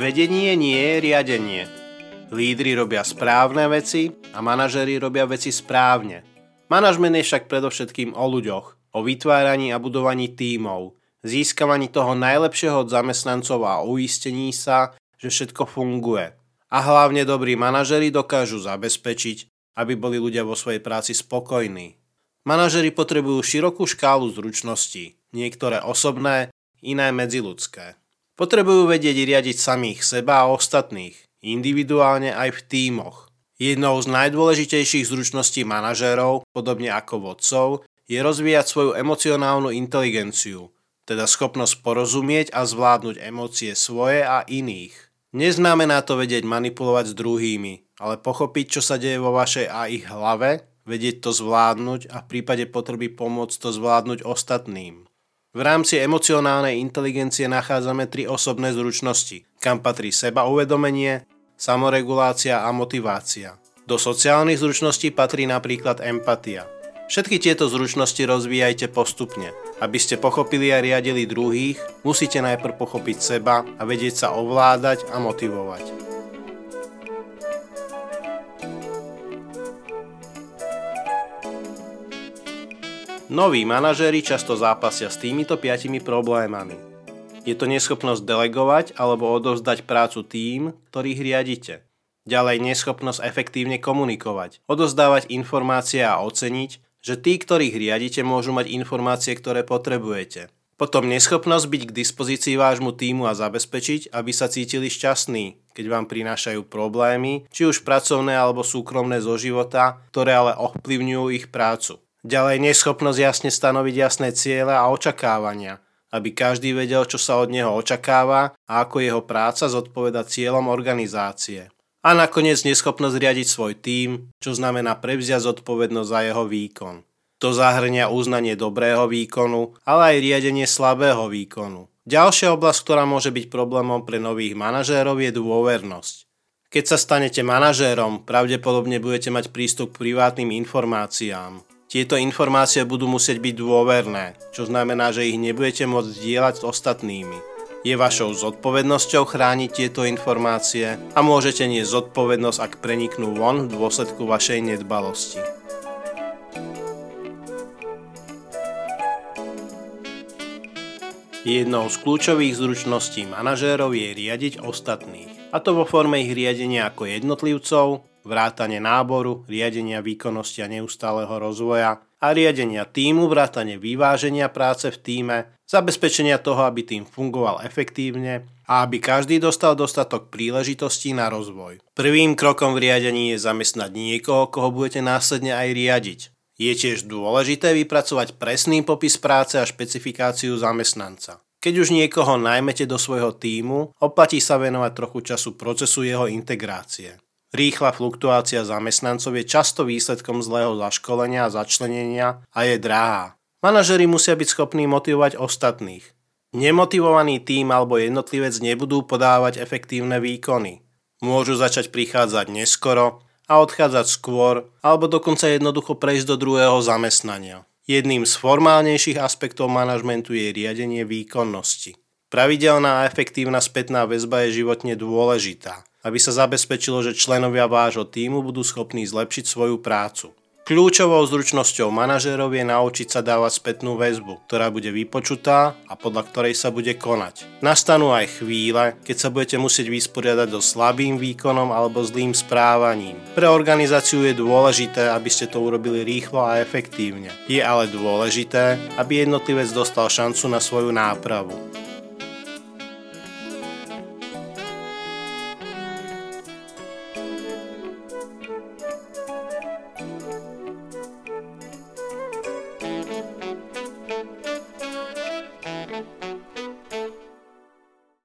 Vedenie nie je riadenie. Lídry robia správne veci a manažery robia veci správne. Manažment je však predovšetkým o ľuďoch, o vytváraní a budovaní tímov, získavaní toho najlepšieho od zamestnancov a uistení sa, že všetko funguje. A hlavne dobrí manažery dokážu zabezpečiť, aby boli ľudia vo svojej práci spokojní. Manažery potrebujú širokú škálu zručností, niektoré osobné, iné medziludské. Potrebujú vedieť riadiť samých seba a ostatných, individuálne aj v tímoch. Jednou z najdôležitejších zručností manažérov, podobne ako vodcov, je rozvíjať svoju emocionálnu inteligenciu, teda schopnosť porozumieť a zvládnuť emócie svoje a iných. Neznamená to vedieť manipulovať s druhými, ale pochopiť, čo sa deje vo vašej a ich hlave, vedieť to zvládnuť a v prípade potreby pomôcť to zvládnuť ostatným. V rámci emocionálnej inteligencie nachádzame tri osobné zručnosti, kam patrí seba uvedomenie, samoregulácia a motivácia. Do sociálnych zručností patrí napríklad empatia. Všetky tieto zručnosti rozvíjajte postupne. Aby ste pochopili a riadili druhých, musíte najprv pochopiť seba a vedieť sa ovládať a motivovať. Noví manažéri často zápasia s týmito piatimi problémami. Je to neschopnosť delegovať alebo odovzdať prácu tým, ktorých riadite. Ďalej neschopnosť efektívne komunikovať, odozdávať informácie a oceniť, že tí, ktorých riadite, môžu mať informácie, ktoré potrebujete. Potom neschopnosť byť k dispozícii vášmu týmu a zabezpečiť, aby sa cítili šťastní, keď vám prinášajú problémy, či už pracovné alebo súkromné zo života, ktoré ale ovplyvňujú ich prácu. Ďalej neschopnosť jasne stanoviť jasné ciele a očakávania, aby každý vedel, čo sa od neho očakáva a ako jeho práca zodpoveda cieľom organizácie. A nakoniec neschopnosť riadiť svoj tím, čo znamená prevziať zodpovednosť za jeho výkon. To zahrňa uznanie dobrého výkonu, ale aj riadenie slabého výkonu. Ďalšia oblasť, ktorá môže byť problémom pre nových manažérov je dôvernosť. Keď sa stanete manažérom, pravdepodobne budete mať prístup k privátnym informáciám. Tieto informácie budú musieť byť dôverné, čo znamená, že ich nebudete môcť dielať s ostatnými. Je vašou zodpovednosťou chrániť tieto informácie a môžete nie zodpovednosť, ak preniknú von v dôsledku vašej nedbalosti. Jednou z kľúčových zručností manažérov je riadiť ostatných. A to vo forme ich riadenia ako jednotlivcov, vrátanie náboru, riadenia výkonnosti a neustáleho rozvoja a riadenia týmu, vrátanie vyváženia práce v týme, zabezpečenia toho, aby tým fungoval efektívne a aby každý dostal dostatok príležitostí na rozvoj. Prvým krokom v riadení je zamestnať niekoho, koho budete následne aj riadiť. Je tiež dôležité vypracovať presný popis práce a špecifikáciu zamestnanca. Keď už niekoho najmete do svojho týmu, oplatí sa venovať trochu času procesu jeho integrácie. Rýchla fluktuácia zamestnancov je často výsledkom zlého zaškolenia a začlenenia a je drahá. Manažeri musia byť schopní motivovať ostatných. Nemotivovaný tým alebo jednotlivec nebudú podávať efektívne výkony. Môžu začať prichádzať neskoro a odchádzať skôr, alebo dokonca jednoducho prejsť do druhého zamestnania. Jedným z formálnejších aspektov manažmentu je riadenie výkonnosti. Pravidelná a efektívna spätná väzba je životne dôležitá aby sa zabezpečilo, že členovia vášho týmu budú schopní zlepšiť svoju prácu. Kľúčovou zručnosťou manažérov je naučiť sa dávať spätnú väzbu, ktorá bude vypočutá a podľa ktorej sa bude konať. Nastanú aj chvíle, keď sa budete musieť vysporiadať so slabým výkonom alebo zlým správaním. Pre organizáciu je dôležité, aby ste to urobili rýchlo a efektívne. Je ale dôležité, aby jednotlivec dostal šancu na svoju nápravu.